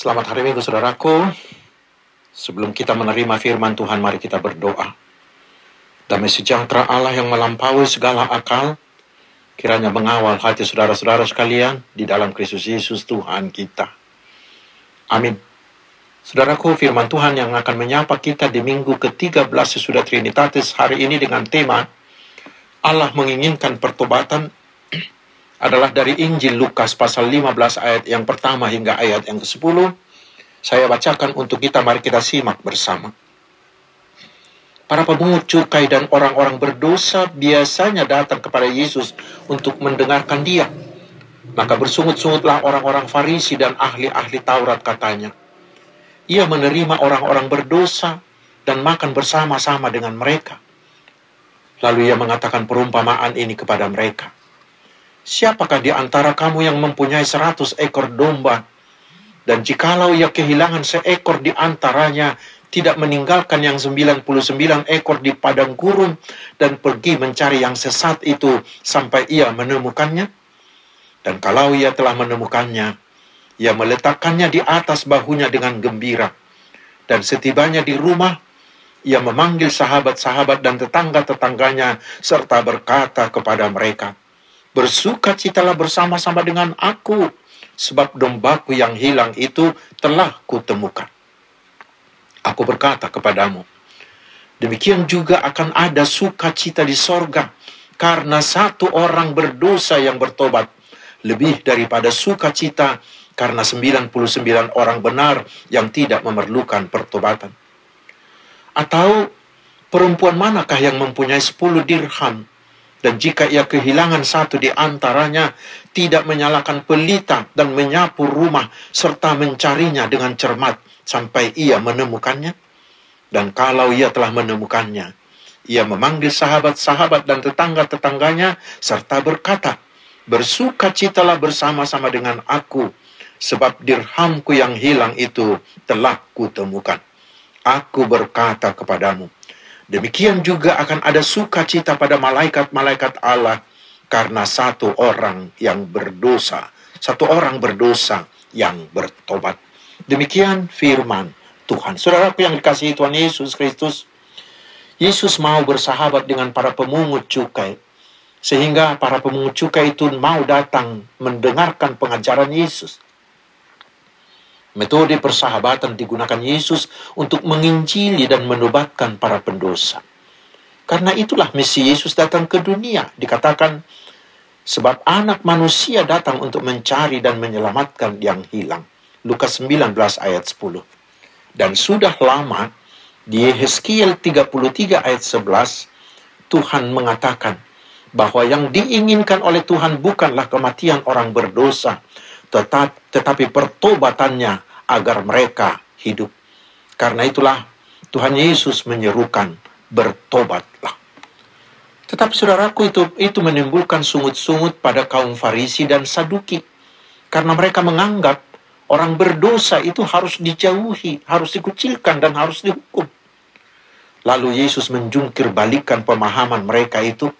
Selamat hari Minggu, saudaraku. Sebelum kita menerima firman Tuhan, mari kita berdoa. Damai sejahtera Allah yang melampaui segala akal, kiranya mengawal hati saudara-saudara sekalian di dalam Kristus Yesus Tuhan kita. Amin. Saudaraku, firman Tuhan yang akan menyapa kita di minggu ke-13 sesudah Trinitatis hari ini dengan tema Allah menginginkan pertobatan adalah dari Injil Lukas pasal 15 ayat yang pertama hingga ayat yang ke-10. Saya bacakan untuk kita, mari kita simak bersama. Para pemungut cukai dan orang-orang berdosa biasanya datang kepada Yesus untuk mendengarkan dia. Maka bersungut-sungutlah orang-orang Farisi dan ahli-ahli Taurat katanya. Ia menerima orang-orang berdosa dan makan bersama-sama dengan mereka. Lalu ia mengatakan perumpamaan ini kepada mereka. Siapakah di antara kamu yang mempunyai seratus ekor domba, dan jikalau ia kehilangan seekor di antaranya, tidak meninggalkan yang 99 ekor di padang gurun, dan pergi mencari yang sesat itu sampai ia menemukannya? Dan kalau ia telah menemukannya, ia meletakkannya di atas bahunya dengan gembira. Dan setibanya di rumah, ia memanggil sahabat-sahabat dan tetangga-tetangganya, serta berkata kepada mereka, Bersukacitalah bersama-sama dengan aku, sebab dombaku yang hilang itu telah kutemukan. Aku berkata kepadamu, Demikian juga akan ada sukacita di sorga karena satu orang berdosa yang bertobat lebih daripada sukacita karena 99 orang benar yang tidak memerlukan pertobatan. Atau perempuan manakah yang mempunyai 10 dirham dan jika ia kehilangan satu di antaranya, tidak menyalakan pelita dan menyapu rumah serta mencarinya dengan cermat sampai ia menemukannya? Dan kalau ia telah menemukannya, ia memanggil sahabat-sahabat dan tetangga-tetangganya serta berkata, Bersukacitalah bersama-sama dengan aku, sebab dirhamku yang hilang itu telah kutemukan. Aku berkata kepadamu, demikian juga akan ada sukacita pada malaikat-malaikat Allah karena satu orang yang berdosa, satu orang berdosa yang bertobat. Demikian firman Tuhan. Saudaraku yang dikasihi Tuhan Yesus Kristus, Yesus mau bersahabat dengan para pemungut cukai. Sehingga para pemungut cukai itu mau datang mendengarkan pengajaran Yesus. Metode persahabatan digunakan Yesus untuk menginjili dan menobatkan para pendosa. Karena itulah misi Yesus datang ke dunia. Dikatakan, sebab anak manusia datang untuk mencari dan menyelamatkan yang hilang. Lukas 19 ayat 10. Dan sudah lama di Yeskiel 33 ayat 11 Tuhan mengatakan bahwa yang diinginkan oleh Tuhan bukanlah kematian orang berdosa tetapi pertobatannya agar mereka hidup. Karena itulah Tuhan Yesus menyerukan bertobatlah. Tetapi saudaraku itu itu menimbulkan sungut-sungut pada kaum Farisi dan Saduki karena mereka menganggap Orang berdosa itu harus dijauhi, harus dikucilkan, dan harus dihukum. Lalu Yesus menjungkir balikan pemahaman mereka itu.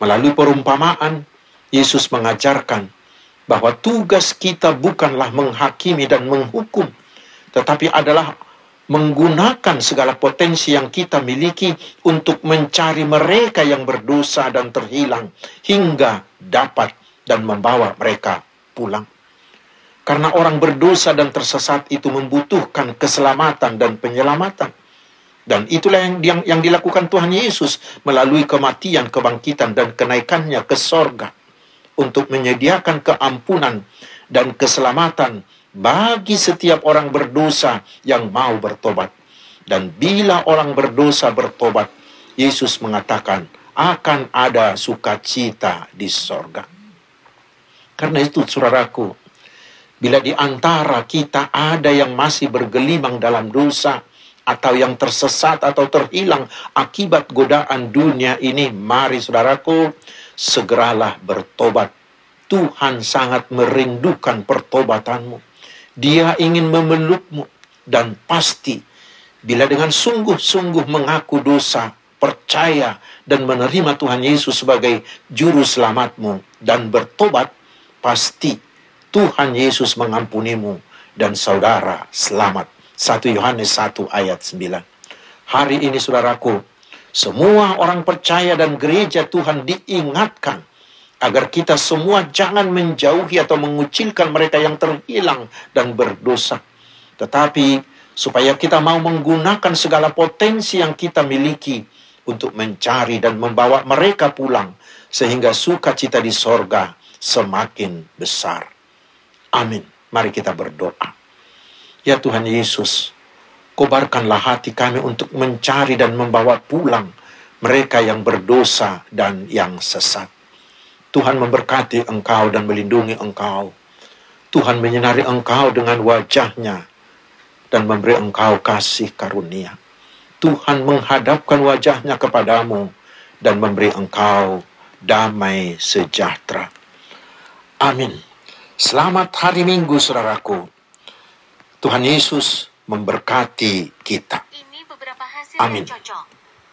Melalui perumpamaan, Yesus mengajarkan bahwa tugas kita bukanlah menghakimi dan menghukum, tetapi adalah menggunakan segala potensi yang kita miliki untuk mencari mereka yang berdosa dan terhilang hingga dapat dan membawa mereka pulang. Karena orang berdosa dan tersesat itu membutuhkan keselamatan dan penyelamatan. Dan itulah yang, yang, yang dilakukan Tuhan Yesus melalui kematian, kebangkitan, dan kenaikannya ke sorga. Untuk menyediakan keampunan dan keselamatan bagi setiap orang berdosa yang mau bertobat. Dan bila orang berdosa bertobat, Yesus mengatakan akan ada sukacita di sorga. Karena itu, saudaraku, Bila di antara kita ada yang masih bergelimang dalam dosa, atau yang tersesat atau terhilang akibat godaan dunia ini, mari saudaraku, segeralah bertobat. Tuhan sangat merindukan pertobatanmu. Dia ingin memelukmu dan pasti bila dengan sungguh-sungguh mengaku dosa, percaya dan menerima Tuhan Yesus sebagai juru selamatmu dan bertobat, pasti Tuhan Yesus mengampunimu dan saudara selamat. 1 Yohanes 1 ayat 9. Hari ini saudaraku, semua orang percaya dan gereja Tuhan diingatkan agar kita semua jangan menjauhi atau mengucilkan mereka yang terhilang dan berdosa. Tetapi supaya kita mau menggunakan segala potensi yang kita miliki untuk mencari dan membawa mereka pulang sehingga sukacita di sorga semakin besar. Amin. Mari kita berdoa. Ya Tuhan Yesus, kobarkanlah hati kami untuk mencari dan membawa pulang mereka yang berdosa dan yang sesat. Tuhan memberkati engkau dan melindungi engkau. Tuhan menyinari engkau dengan wajahnya dan memberi engkau kasih karunia. Tuhan menghadapkan wajahnya kepadamu dan memberi engkau damai sejahtera. Amin. Selamat hari Minggu, saudaraku. Tuhan Yesus memberkati kita. Ini beberapa hasil Amin. yang cocok.